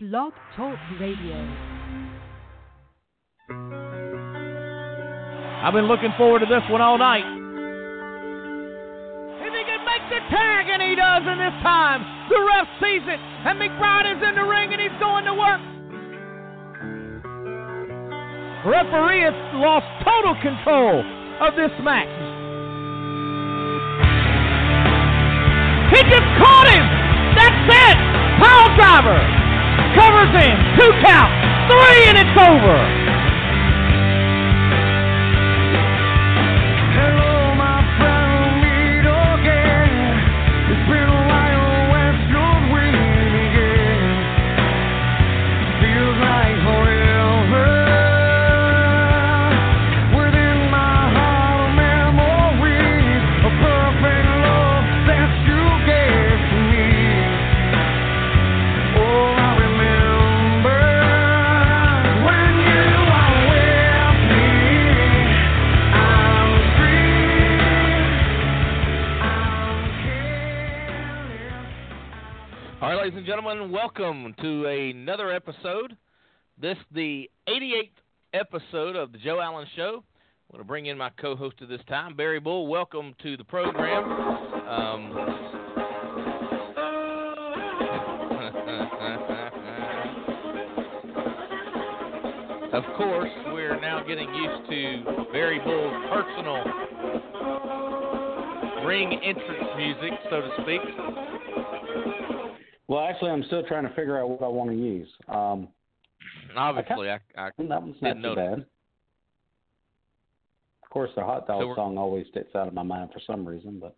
Blog Talk Radio. I've been looking forward to this one all night. If he can make the tag, and he does in this time, the ref sees it, and McBride is in the ring, and he's going to work. Referee has lost total control of this match. He just caught him. That's it. Pile driver covers in. Two count. Three, and it's over. Welcome to another episode. This the 88th episode of the Joe Allen Show. I'm going to bring in my co-host at this time, Barry Bull. Welcome to the program. Um, of course, we're now getting used to Barry Bull's personal ring entrance music, so to speak. Well, actually, I'm still trying to figure out what I want to use. Um, Obviously, I, I, I that one's not too bad. Of course, the hot dog so song always sticks out of my mind for some reason, but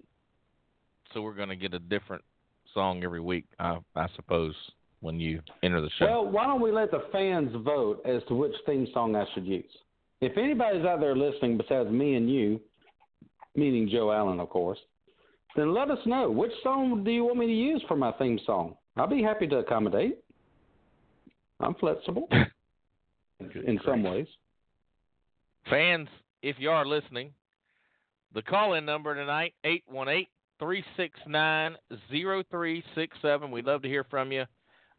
so we're going to get a different song every week, I, I suppose, when you enter the show. Well, why don't we let the fans vote as to which theme song I should use? If anybody's out there listening besides me and you, meaning Joe Allen, of course, then let us know which song do you want me to use for my theme song. I'll be happy to accommodate. I'm flexible in some ways. Fans, if you are listening, the call in number tonight, 818 369 0367. We'd love to hear from you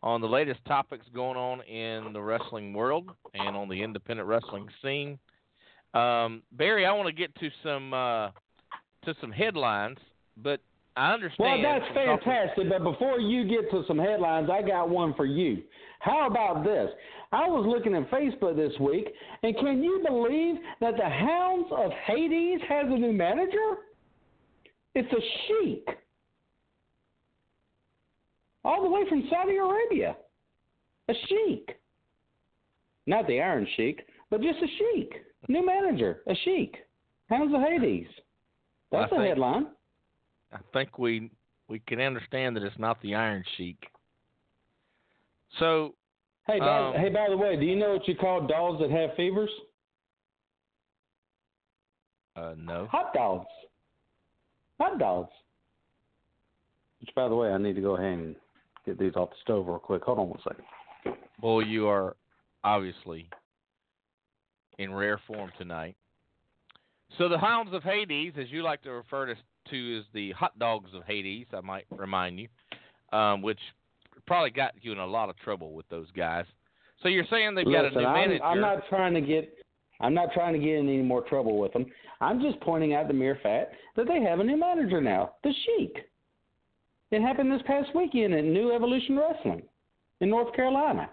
on the latest topics going on in the wrestling world and on the independent wrestling scene. Um, Barry, I want to get to some uh, to some headlines, but I understand. Well, that's fantastic. But before you get to some headlines, I got one for you. How about this? I was looking at Facebook this week, and can you believe that the Hounds of Hades has a new manager? It's a sheik. All the way from Saudi Arabia. A sheik. Not the Iron Sheik, but just a sheik. New manager, a sheik. Hounds of Hades. That's a headline. I think we we can understand that it's not the Iron Sheik. So, hey, by, um, hey, by the way, do you know what you call dogs that have fevers? Uh, no. Hot dogs. Hot dogs. Which, by the way, I need to go ahead and get these off the stove real quick. Hold on one second. Well, you are obviously in rare form tonight. So the Hounds of Hades, as you like to refer to to is the hot dogs of Hades. I might remind you, um, which probably got you in a lot of trouble with those guys. So you're saying they've Listen, got a new I'm, manager? I'm not trying to get. I'm not trying to get in any more trouble with them. I'm just pointing out the mere fact that they have a new manager now, the Sheik. It happened this past weekend at New Evolution Wrestling in North Carolina.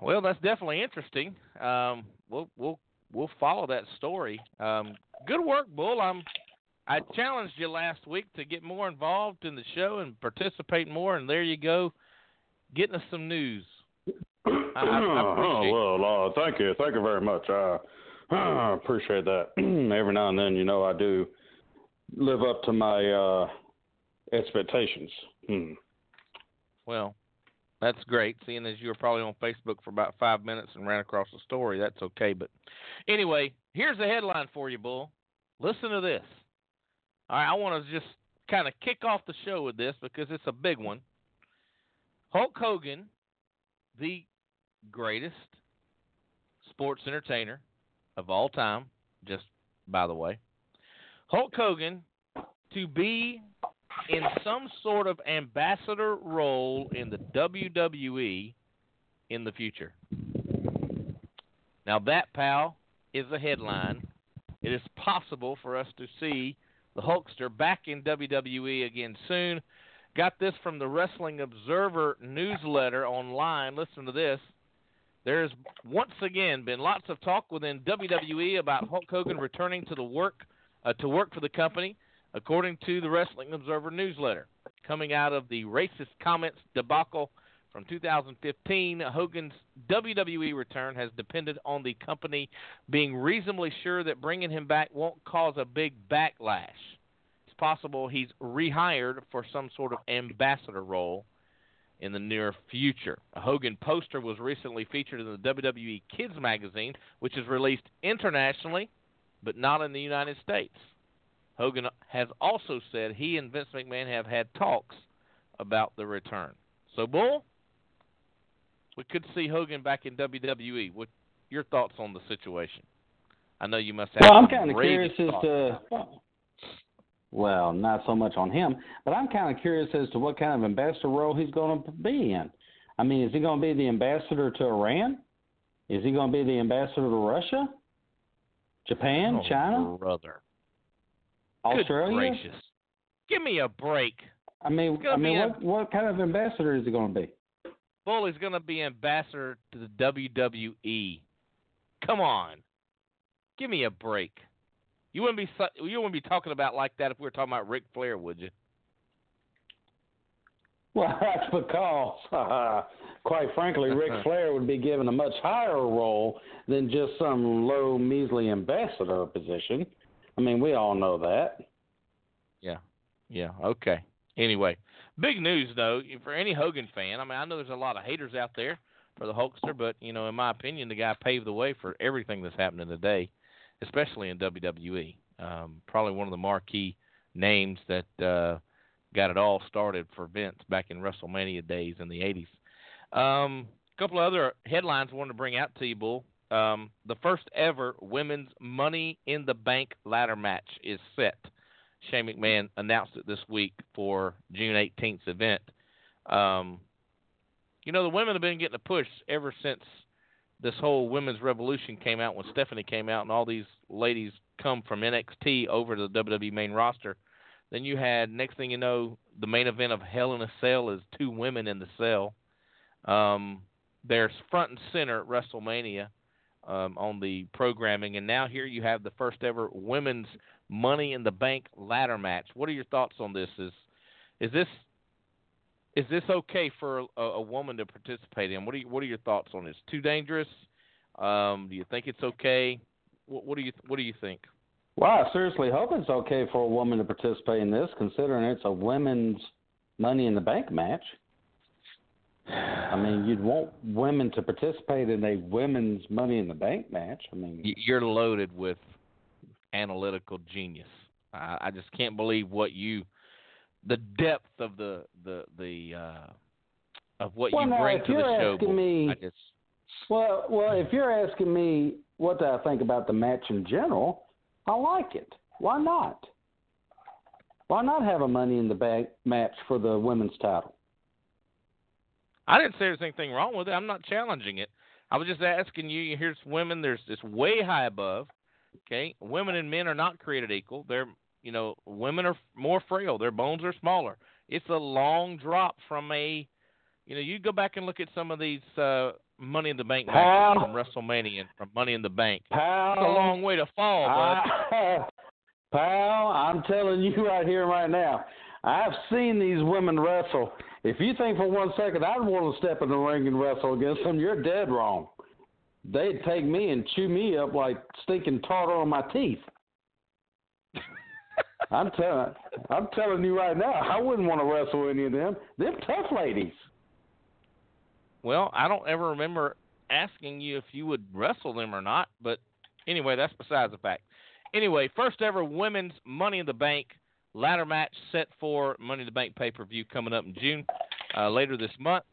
Well, that's definitely interesting. Um, we'll we'll we'll follow that story. Um, good work, Bull. I'm I challenged you last week to get more involved in the show and participate more, and there you go, getting us some news. I, I oh well, uh, thank you, thank you very much. I, I appreciate that. Every now and then, you know, I do live up to my uh, expectations. Hmm. Well, that's great. Seeing as you were probably on Facebook for about five minutes and ran across the story, that's okay. But anyway, here's the headline for you, Bull. Listen to this. All right, I want to just kind of kick off the show with this because it's a big one. Hulk Hogan, the greatest sports entertainer of all time, just by the way. Hulk Hogan to be in some sort of ambassador role in the WWE in the future. Now, that, pal, is a headline. It is possible for us to see the Hulkster back in WWE again soon. Got this from the Wrestling Observer newsletter online. Listen to this. There's once again been lots of talk within WWE about Hulk Hogan returning to the work uh, to work for the company, according to the Wrestling Observer newsletter. Coming out of the racist comments debacle from 2015, Hogan's WWE return has depended on the company being reasonably sure that bringing him back won't cause a big backlash. It's possible he's rehired for some sort of ambassador role in the near future. A Hogan poster was recently featured in the WWE Kids magazine, which is released internationally but not in the United States. Hogan has also said he and Vince McMahon have had talks about the return. So, Bull, we could see Hogan back in WWE. What your thoughts on the situation? I know you must have. Well, I'm kind of curious as to. Well, not so much on him, but I'm kind of curious as to what kind of ambassador role he's going to be in. I mean, is he going to be the ambassador to Iran? Is he going to be the ambassador to Russia? Japan? oh, China? brother. Australia? Good gracious. Give me a break. I mean, I mean, be a- what what kind of ambassador is he going to be? Is going to be ambassador to the WWE. Come on, give me a break. You wouldn't be you wouldn't be talking about like that if we were talking about Ric Flair, would you? Well, that's because, uh, quite frankly, Ric Flair would be given a much higher role than just some low, measly ambassador position. I mean, we all know that. Yeah. Yeah. Okay. Anyway, big news though for any Hogan fan. I mean, I know there's a lot of haters out there for the Hulkster, but you know, in my opinion, the guy paved the way for everything that's happening today, especially in WWE. Um, probably one of the marquee names that uh, got it all started for Vince back in WrestleMania days in the 80s. Um, a couple of other headlines I wanted to bring out to you, Bull. Um, the first ever women's Money in the Bank ladder match is set. Shane McMahon announced it this week for June 18th's event. Um, you know, the women have been getting a push ever since this whole women's revolution came out when Stephanie came out and all these ladies come from NXT over to the WWE main roster. Then you had next thing you know, the main event of Hell in a Cell is two women in the cell. Um, they're front and center at WrestleMania um, on the programming, and now here you have the first ever women's Money in the Bank ladder match. What are your thoughts on this? Is is this is this okay for a, a woman to participate in? What are you, what are your thoughts on this? Too dangerous? Um, do you think it's okay? What, what do you what do you think? Well, I seriously hope it's okay for a woman to participate in this, considering it's a women's Money in the Bank match. I mean, you'd want women to participate in a women's Money in the Bank match. I mean, You're loaded with analytical genius. I, I just can't believe what you, the depth of the the the uh, of what Well, you now, bring to the show. me- I just well, well, if you're asking me what do I think about the match in general, I like it. Why not? Why not have a Money in the Bank match for the women's title? I didn't say there's anything wrong with it. I'm not challenging it. I was just asking you. Here's women. There's this way high above. Okay, women and men are not created equal. They're you know women are more frail. Their bones are smaller. It's a long drop from a you know you go back and look at some of these uh, Money in the Bank matches Pal. from WrestleMania and from Money in the Bank. Pal, It's a long way to fall, bud. I, pal, I'm telling you right here, right now. I've seen these women wrestle. If you think for one second I'd want to step in the ring and wrestle against them, you're dead wrong. They'd take me and chew me up like stinking tartar on my teeth. I'm telling, I'm telling you right now, I wouldn't want to wrestle any of them. They're tough ladies. Well, I don't ever remember asking you if you would wrestle them or not, but anyway, that's besides the fact. Anyway, first ever women's Money in the Bank ladder match set for Money in the Bank pay per view coming up in June, uh, later this month.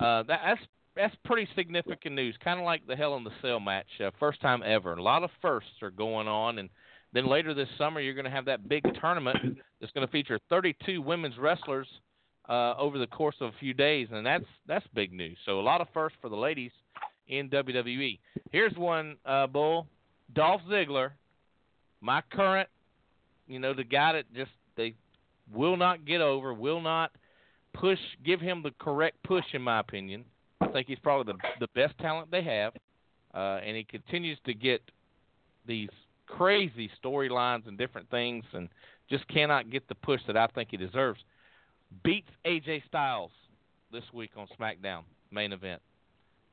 Uh, that, that's that's pretty significant news, kind of like the Hell in the Cell match, uh, first time ever. A lot of firsts are going on, and Then later this summer, you're going to have that big tournament that's going to feature 32 women's wrestlers uh, over the course of a few days, and that's that's big news. So a lot of firsts for the ladies in WWE. Here's one, uh, Bull. Dolph Ziggler, my current, you know, the guy that just they will not get over, will not push, give him the correct push, in my opinion. I think he's probably the the best talent they have, uh, and he continues to get these crazy storylines and different things, and just cannot get the push that I think he deserves. Beats AJ Styles this week on SmackDown main event.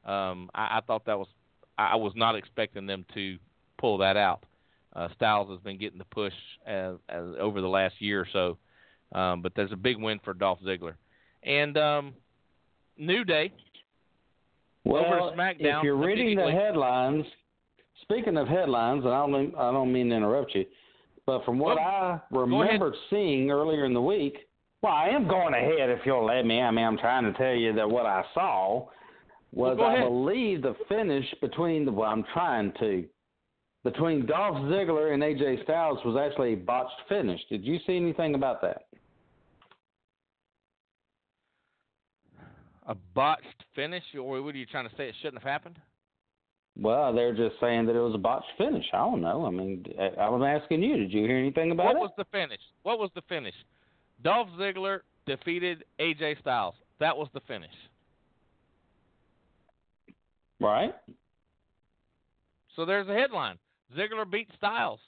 Um, I, I thought that was I was not expecting them to pull that out. Uh, Styles has been getting the push as, as over the last year or so, um, but there's a big win for Dolph Ziggler. And um, New Day well. If you're reading the headlines, speaking of headlines, and I don't I don't mean to interrupt you, but from what well, I remember seeing earlier in the week, well, I am going ahead if you'll let me. I mean, I'm trying to tell you that what I saw was well, I believe the finish between the well, I'm trying to between Dolph Ziggler and AJ Styles was actually a botched finish. Did you see anything about that? A botched finish, or what are you trying to say? It shouldn't have happened. Well, they're just saying that it was a botched finish. I don't know. I mean, I was asking you. Did you hear anything about what it? What was the finish? What was the finish? Dolph Ziggler defeated AJ Styles. That was the finish. Right. So there's a headline. Ziggler beat Styles.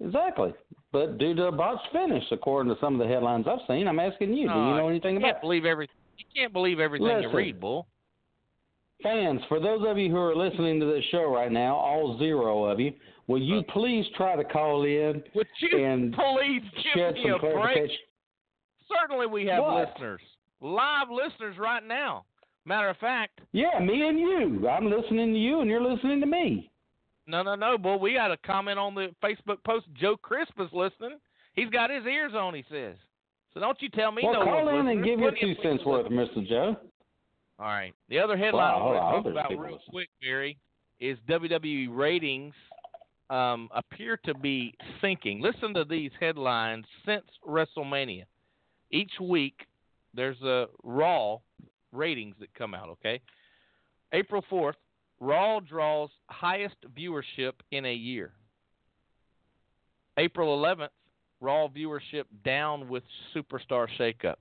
Exactly. But due to a botched finish, according to some of the headlines I've seen, I'm asking you, do you oh, know anything about it? believe every, You can't believe everything Listen, you read, Bull. Fans, for those of you who are listening to this show right now, all zero of you, will you uh, please try to call in Would you and please give me some a break? Certainly we have What? listeners. Live listeners right now. Matter of fact, Yeah, me and you. I'm listening to you, and you're listening to me. no, no, no, boy. We got a comment on the Facebook post. Joe Crisp is listening. He's got his ears on, he says. So don't you tell me well, no call in and give your two cents worth, Mr. Joe. All right. The other headline Wow, I want I talk about real listening. quick, Barry, is WWE ratings um, appear to be sinking. Listen to these headlines since WrestleMania. Each week, there's a Raw ratings that come out, okay? April 4th, Raw draws highest viewership in a year. April 11th, Raw viewership down with Superstar Shakeup.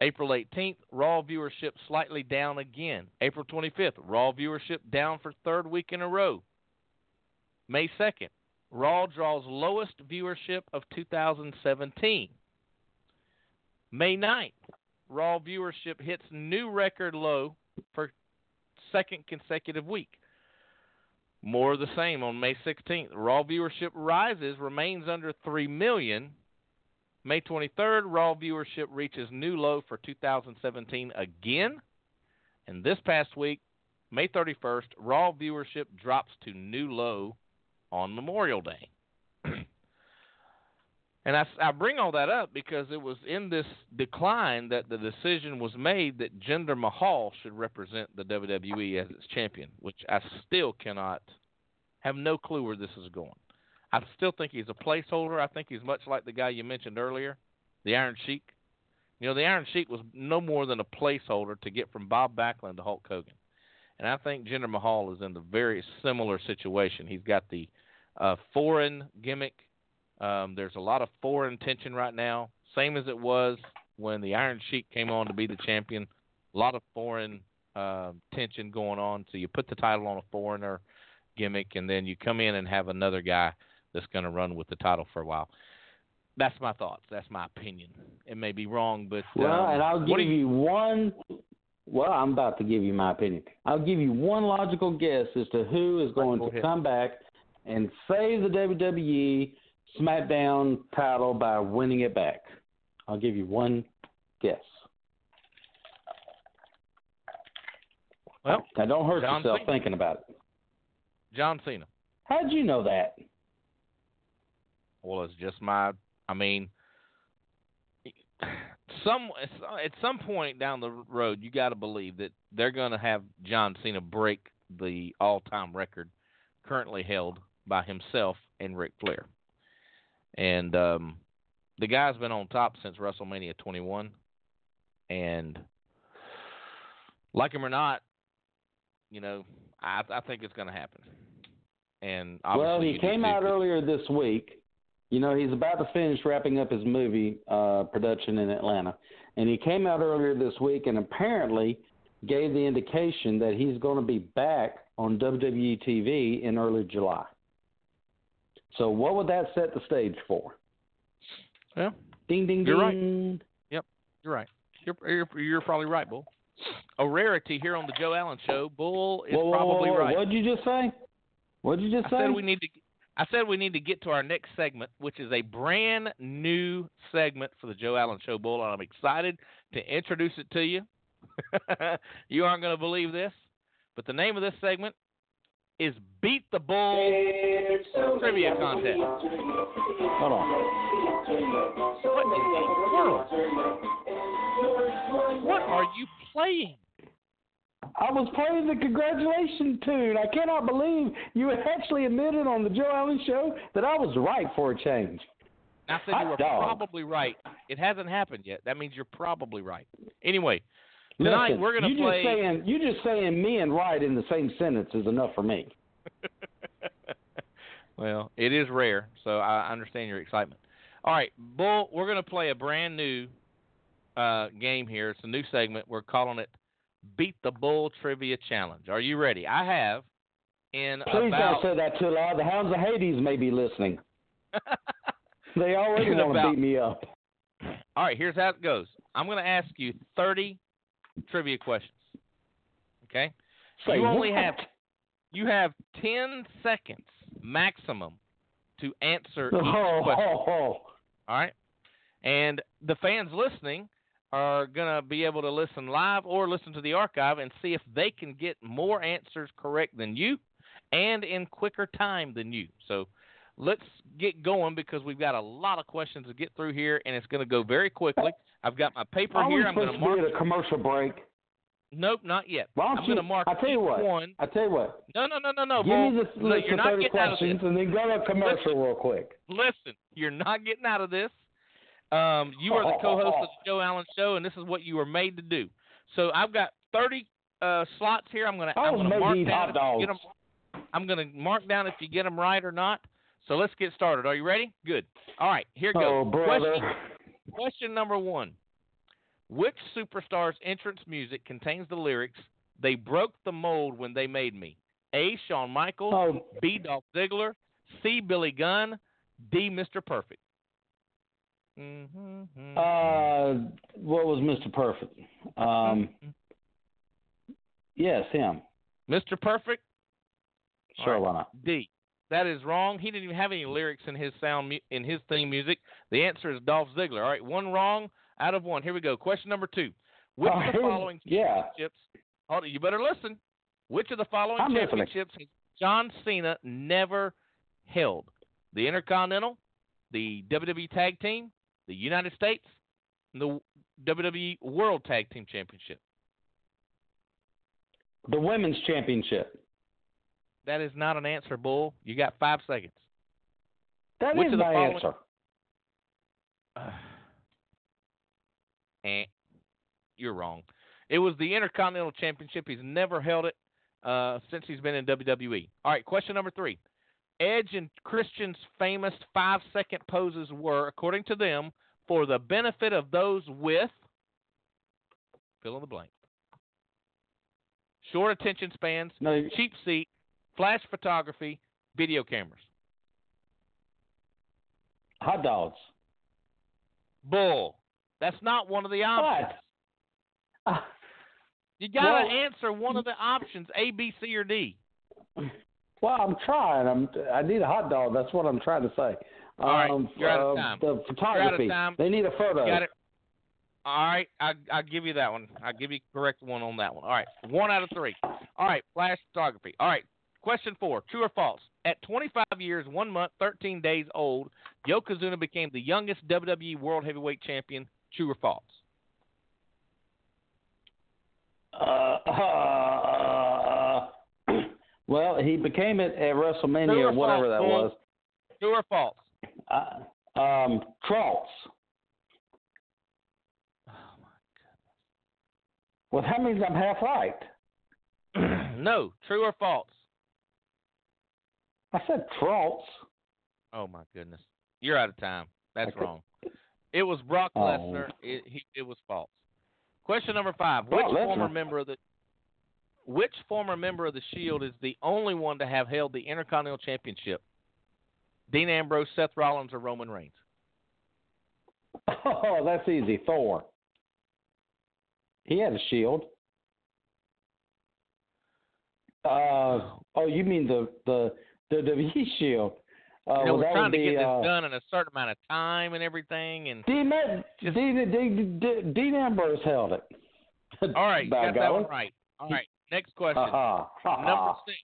April 18th, Raw viewership slightly down again. April 25th, Raw viewership down for third week in a row. May 2nd, Raw draws lowest viewership of 2017. May 9th, Raw viewership hits new record low for second consecutive week. More of the same on May 16th. Raw viewership rises, remains under 3 million. May 23rd, Raw viewership reaches new low for 2017 again. And this past week, May 31st, Raw viewership drops to new low on Memorial Day. And I, I bring all that up because it was in this decline that the decision was made that Jinder Mahal should represent the WWE as its champion, which I still cannot have no clue where this is going. I still think he's a placeholder. I think he's much like the guy you mentioned earlier, the Iron Sheik. You know, the Iron Sheik was no more than a placeholder to get from Bob Backlund to Hulk Hogan. And I think Jinder Mahal is in the very similar situation. He's got the uh, foreign gimmick. Um, there's a lot of foreign tension right now, same as it was when the Iron Sheik came on to be the champion. A lot of foreign uh, tension going on. So you put the title on a foreigner gimmick, and then you come in and have another guy that's going to run with the title for a while. That's my thoughts. That's my opinion. It may be wrong, but Well, um, and I'll give do you, one. Well, I'm about to give you my opinion. I'll give you one logical guess as to who is going Go to come back and save the WWE SmackDown title by winning it back. I'll give you one guess. Well, now don't hurt John yourself Cena. thinking about it. John Cena. How'd you know that? Well, it's just my. I mean, some at some point down the road, you got to believe that they're going to have John Cena break the all-time record currently held by himself and Ric Flair. And um, the guy's been on top since WrestleMania 21. And like him or not, you know, I, I think it's going to happen. And well, he came out earlier this week. You know, he's about to finish wrapping up his movie uh, production in Atlanta, and he came out earlier this week and apparently gave the indication that he's going to be back on WWE TV in early July. So, what would that set the stage for? Yeah, Ding, ding, ding. You're right. Yep, you're right. You're, you're you're probably right, Bull. A rarity here on the Joe Allen Show. Bull is Whoa, whoa, whoa, probably whoa. right. What'd you just say? What'd you just I say? said we need to. I said we need to get to our next segment, which is a brand new segment for the Joe Allen Show Bull, and I'm excited to introduce it to you. you aren't going to believe this, but the name of this segment is Beat the Bull Trivia Contest. Hold on. What in the world? What are you playing? I was playing the congratulations tune. I cannot believe you actually admitted on the Joe Allen show that I was right for a change. I said you were dog. probably right. It hasn't happened yet. That means you're probably right. Anyway, Tonight, Listen, we're gonna play- Just saying, you just saying me and right in the same sentence is enough for me. well, it is rare, so I understand your excitement. All right, Bull, we're going to play a brand new uh, game here. It's a new segment. We're calling it Beat the Bull Trivia Challenge. Are you ready? I have in Please about don't say that too loud. The Hounds of Hades may be listening. They already want to about- beat me up. All right, here's how it goes. I'm going to ask you 30 trivia questions. Okay? Say you only what? have you have 10 seconds maximum to answer Oh, oh question. oh, oh. All right. And the fans listening are going to be able to listen live or listen to the archive and see if they can get more answers correct than you and in quicker time than you. So let's get going because we've got a lot of questions to get through here and it's going to go very quickly. I've got my paper Are here. I'm going to to mark. a commercial break? Nope, not yet. Why don't I'm going to mark I tell you what. one. I tell you what. No, no, no, no, no. Give Bull. me this No, list you're of not thirty getting out of questions and then go to a commercial real quick. Listen, you're not getting out of this. Um, you are the co-host of the Joe Allen Show, and this is what you were made to do. So I've got 30 uh, slots here. I'm I I'm gonna mark down if you get 'em- I'm gonna mark down if you get them right or not. So let's get started. Are you ready? Good. All right, here goes. Oh. Question, question number one: Which superstar's entrance music contains the lyrics "They broke the mold when they made me"? A. Shawn Michaels. Oh, B. Dolph Ziggler, C. Billy Gunn, D. Mr. Perfect. Mm-hmm. uh, what was Mr. Perfect? Um, yes, him. Mr. Perfect, Sure, right. why not? D. That is wrong. He didn't even have any lyrics in his sound mu- in his theme music. The answer is Dolph Ziggler. All right, one wrong out of one. Here we go. Question number two. Which Oh, of the oh, here- following yeah. championships? Hold on, you better listen. Which of the following I'm listening. championships has John Cena never held? The Intercontinental, the WWE Tag Team, the United States, and the WWE World Tag Team Championship. The women's championship. That is not an answer, Bull. You got five seconds. That Which is my following- answer. eh, you're wrong. It was the Intercontinental Championship. He's never held it uh, since he's been in WWE. All right, question number three. Edge and Christian's famous five second poses were, according to them, for the benefit of those with fill in the blank. Short attention spans, No, cheap seat, flash photography, video cameras. hot dogs. Bull. That's not one of the options. What? You got to Well- answer one of the options, A, B, C, or D. well, I'm trying. I'm. I need a hot dog. That's what I'm trying to say. All right, um, you're out of uh, time. The photography. time. They need a photo. Got it. All right, I, I'll give you that one. I'll give you correct one on that one. All right, one out of three. All right, flash photography. All right, question four: True or false? At 25 years, one month, 13 days old, Yokozuna became the youngest WWE World Heavyweight Champion. True or false? Uh, uh, well, he became it at WrestleMania or whatever false, that was. True or false? Uh, um, Trolls. Oh Well, that means I'm half right. no. True or false? I said Trolls. Oh my goodness. You're out of time. That's Okay. wrong. It was Brock Oh. Lesnar. It, he, it was false. Question number five. Which former member of the which former member of the Shield is the only one to have held the Intercontinental Championship? Dean Ambrose, Seth Rollins, or Roman Reigns? Oh, that's easy. Thor. He had a shield. Uh, oh, you mean the the WWE shield? Uh, you know, well, we're trying to be, get this uh, done in a certain amount of time and everything. And Dean, Dean, Dean, Dean, Dean Ambrose held it. all right, got that one right. All right, next question. Uh-huh. Number Uh-huh. six.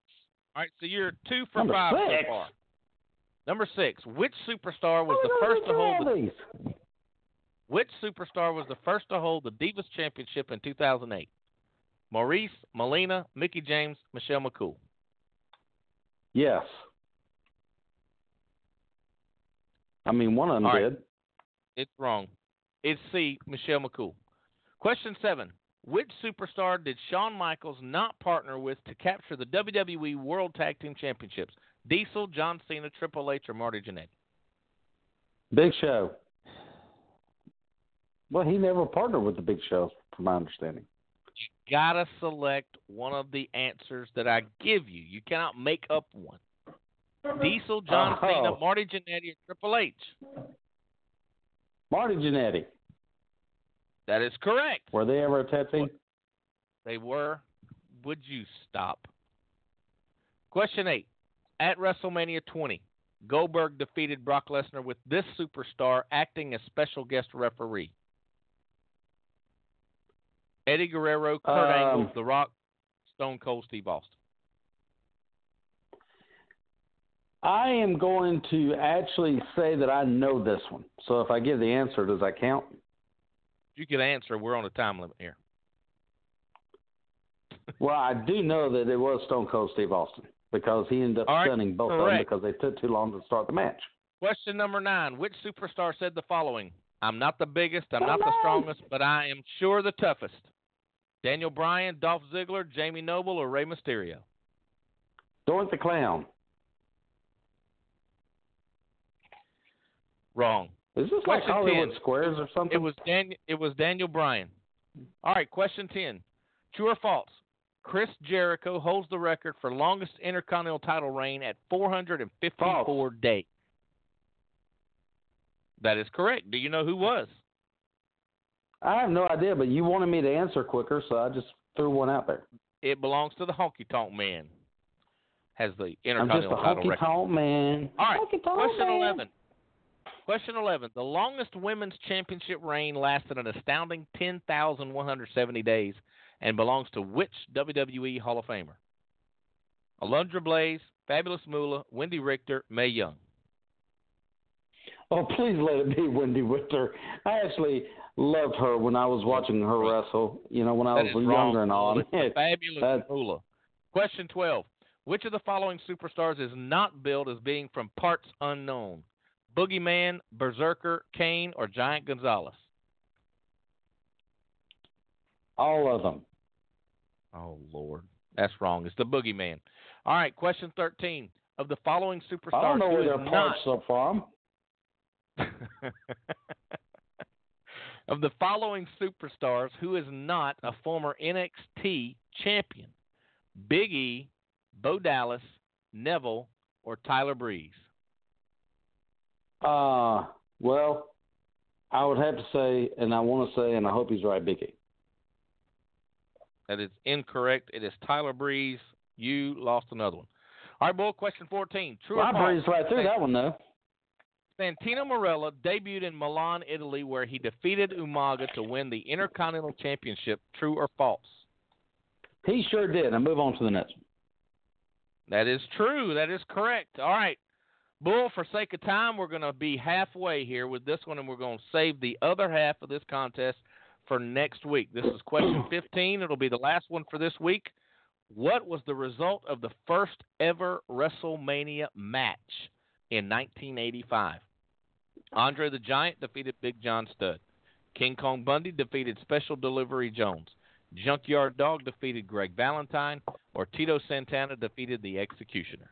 All right, so you're two for Number five six? so far. Number six. Which superstar was the first to hold the? Which superstar was the first to hold the Divas Championship in 2008? Maryse, Melina, Mickie James, Michelle McCool. Yes. I mean, one of them right. did. It's wrong. It's C, Michelle McCool. Question seven. Which superstar did Shawn Michaels not partner with to capture the WWE World Tag Team Championships? Diesel, John Cena, Triple H, or Marty Jannetty? Big Show. Well, he never partnered with the Big Show, from my understanding. You gotta select one of the answers that I give you. You cannot make up one. Diesel, John Oh. Cena, Marty Jannetty, or Triple H? Marty Jannetty. That is correct. Were they ever a tag team? They were. Would you stop? Question eight. At WrestleMania 20, Goldberg defeated Brock Lesnar with this superstar acting as special guest referee. Eddie Guerrero, Kurt Um, Angle, The Rock, Stone Cold Steve Austin. I am going to actually say that I know this one. So if I give the answer, does that count? You can answer. We're on a time limit here. Well, I do know that it was Stone Cold Steve Austin because he ended up right, stunning both of them because they took too long to start the match. Question number nine. Which superstar said the following? I'm not the biggest, I'm not the strongest, but I am sure the toughest. Daniel Bryan, Dolph Ziggler, Jamie Noble, or Rey Mysterio? Doink the Clown. Wrong. Is this like Hollywood 10. Squares or something? It was Dan. It was Daniel Bryan. All right. Question ten. True or false? Chris Jericho holds the record for longest Intercontinental title reign at 454 False. days. That is correct. Do you know who was? I have no idea, but you wanted me to answer quicker, so I just threw one out there. It belongs to the Honky Tonk Man. Has the Intercontinental I'm just a title honky tonk man. All right. Honky tonk Question man. 11. Question 11. The longest women's championship reign lasted an astounding 10,170 days and belongs to which WWE Hall of Famer? Alundra Blaze, Fabulous Moolah, Wendi Richter, Mae Young. Oh, please let it be Wendi Richter. I actually loved her when I was watching her wrestle. You know, when I That was younger and all. Fabulous Moolah. Question 12. Which of the following superstars is not billed as being from parts unknown? Boogeyman, Berserker, Kane, or Giant Gonzalez? all of them. Oh Lord, that's wrong. It's the boogeyman. All right, question thirteen. Of the following superstars, I don't know where their parts are from. Of the following superstars, who is not a former NXT champion? Big E, Bo Dallas, Neville, or Tyler Breeze? Uh, well, I would have to say, and I want to say, and I hope he's right, Big E. That is incorrect. It is Tyler Breeze. You lost another one. All right, boy. Question fourteen. True Well, I breezed right through that one, though. Santino Marella debuted in Milan, Italy, where he defeated Umaga to win the Intercontinental Championship. True or false? He sure did. And move on to the next one. That is true. That is correct. All right. Bull, for sake of time, we're going to be halfway here with this one, and we're going to save the other half of this contest for next week. This is question 15. It'll be the last one for this week. What was the result of the first ever WrestleMania match in 1985? Andre the Giant defeated Big John Studd. King Kong Bundy defeated Special Delivery Jones. Junkyard Dog defeated Greg Valentine. Or Tito Santana defeated the Executioner.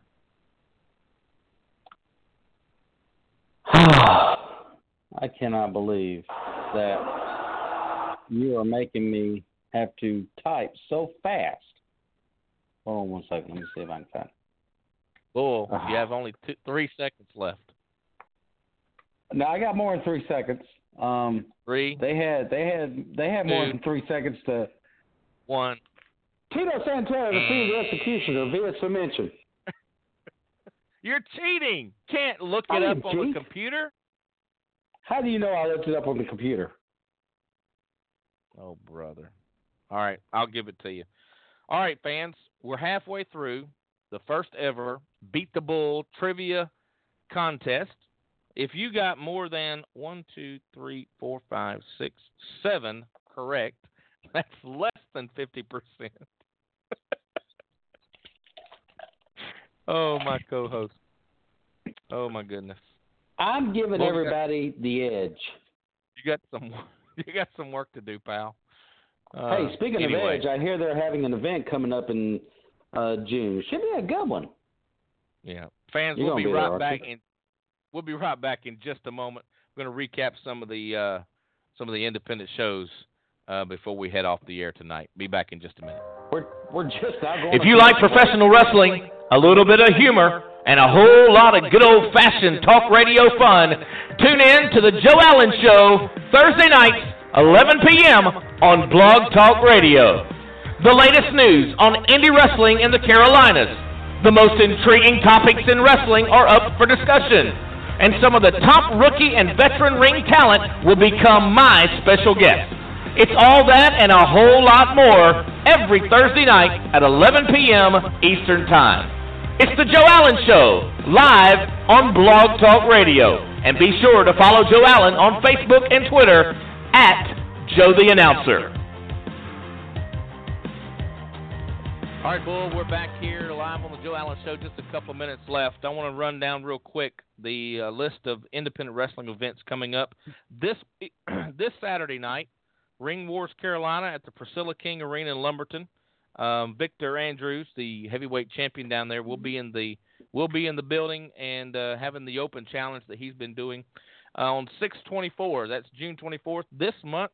I cannot believe that you are making me have to type so fast. Hold on one second. Let me see if I can find it. Bull, you have only two, three seconds left. No, I got more than three seconds. Um, Three, they had they had they had more than three seconds to. one. Tito Santana the executioner via submission. You're cheating. Can't look it up on the computer. How do you know I looked it up on the computer? Oh, brother. All right, I'll give it to you. All right, fans, we're halfway through the first ever Beat the Bull trivia contest. If you got more than one, two, three, four, five, six, seven correct, that's less than 50%. oh, my co host. Oh, my goodness. I'm giving Well, we got- everybody the edge. You got some you got some work to do, pal. Uh, hey, speaking anyway. of edge, I hear they're having an event coming up in uh, June. Should be a good one. Yeah, fans, You're we'll be, be there, right aren't back in. We'll be right back in just a moment. We're going to recap some of the uh, some of the independent shows uh, before we head off the air tonight. Be back in just a minute. We're we're just not going. If to you like professional wrestling, a little bit of humor, and a whole lot of good old fashioned talk radio fun, tune in to The Joe Allen Show, Thursday nights, 11 p.m. on Blog Talk Radio. The latest news on indie wrestling in the Carolinas. The most intriguing topics in wrestling are up for discussion. And some of the top rookie and veteran ring talent will become my special guests. It's all that and a whole lot more every Thursday night at 11 p.m. Eastern Time. It's the Joe Allen Show, live on Blog Talk Radio. And be sure to follow Joe Allen on Facebook and Twitter at Joe the Announcer. All right, Bull, we're back here live on the Joe Allen Show. Just a couple minutes left. I want to run down real quick the uh, list of independent wrestling events coming up this this Saturday night. Ring Wars Carolina at the Priscilla King Arena in Lumberton. Um, Victor Andrews, the heavyweight champion down there, will be in the will be in the building and uh, having the open challenge that he's been doing uh, on 624. That's June 24th this month.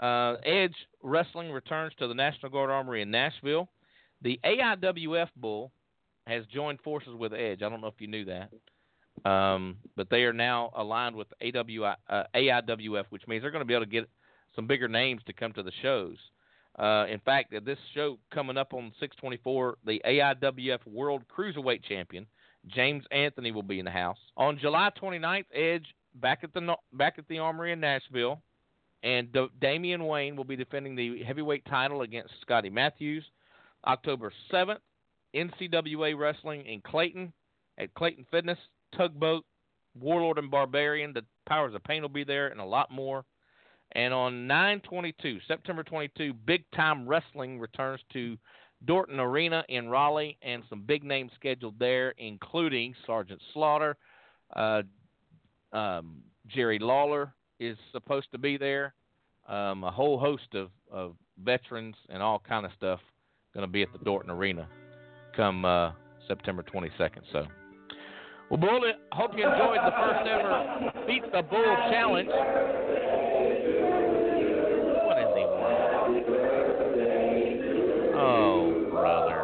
Uh, Edge Wrestling returns to the National Guard Armory in Nashville. The AIWF Bull has joined forces with Edge. I don't know if you knew that, um, but they are now aligned with AWI, uh, AIWF, which means they're going to be able to get some bigger names to come to the shows. Uh, in fact, this show coming up on 624, the AIWF World Cruiserweight Champion James Anthony will be in the house on July 29th. Edge back at the back at the Armory in Nashville, and D- Damian Wayne will be defending the heavyweight title against Scotty Matthews. October 7th, NCWA Wrestling in Clayton at Clayton Fitness, Tugboat, Warlord and Barbarian. The Powers of Pain will be there, and a lot more. And on 922, September 22, Big Time Wrestling returns to Dorton Arena in Raleigh, and some big names scheduled there, including Sergeant Slaughter, uh, um, Jerry Lawler is supposed to be there, um, a whole host of, of veterans and all kind of stuff going to be at the Dorton Arena come uh, September 22nd. So, well, Bull, I hope you enjoyed the first ever Beat the Bull Challenge. What in the world? Oh, brother.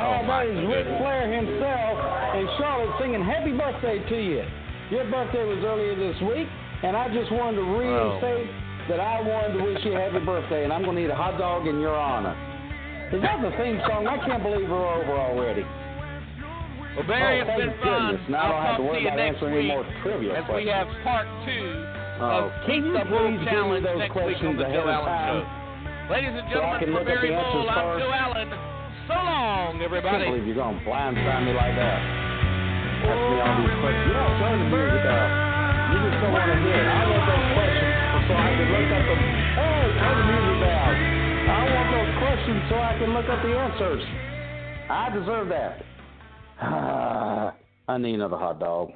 Oh, is Ric Flair himself and Charlotte singing happy birthday to you. Your birthday was earlier this week, and I just wanted to reinstate that I wanted to wish you a happy birthday, and I'm going to eat a hot dog in your honor. Is that the theme song? I can't believe we're over already. Well, Barry, Oh, it's been fun. Now I I'll don't have talk to worry you about next answering week any more trivia as we have part two Oh, of can Beat the Bull Challenge those next week on questions the Joe of Allen? Show. Ladies and So I gentlemen, can for look at Barry Bull, I'm? Joe Allen. So long, everybody. I can't believe you're going to blindside me like that. Ask me all these oh, questions. You don't turn the music up. You just don't want to hear it. I want those questions look up the. Hey, turn the music down. I want those questions so I can look up the answers. I deserve that. I need another hot dog.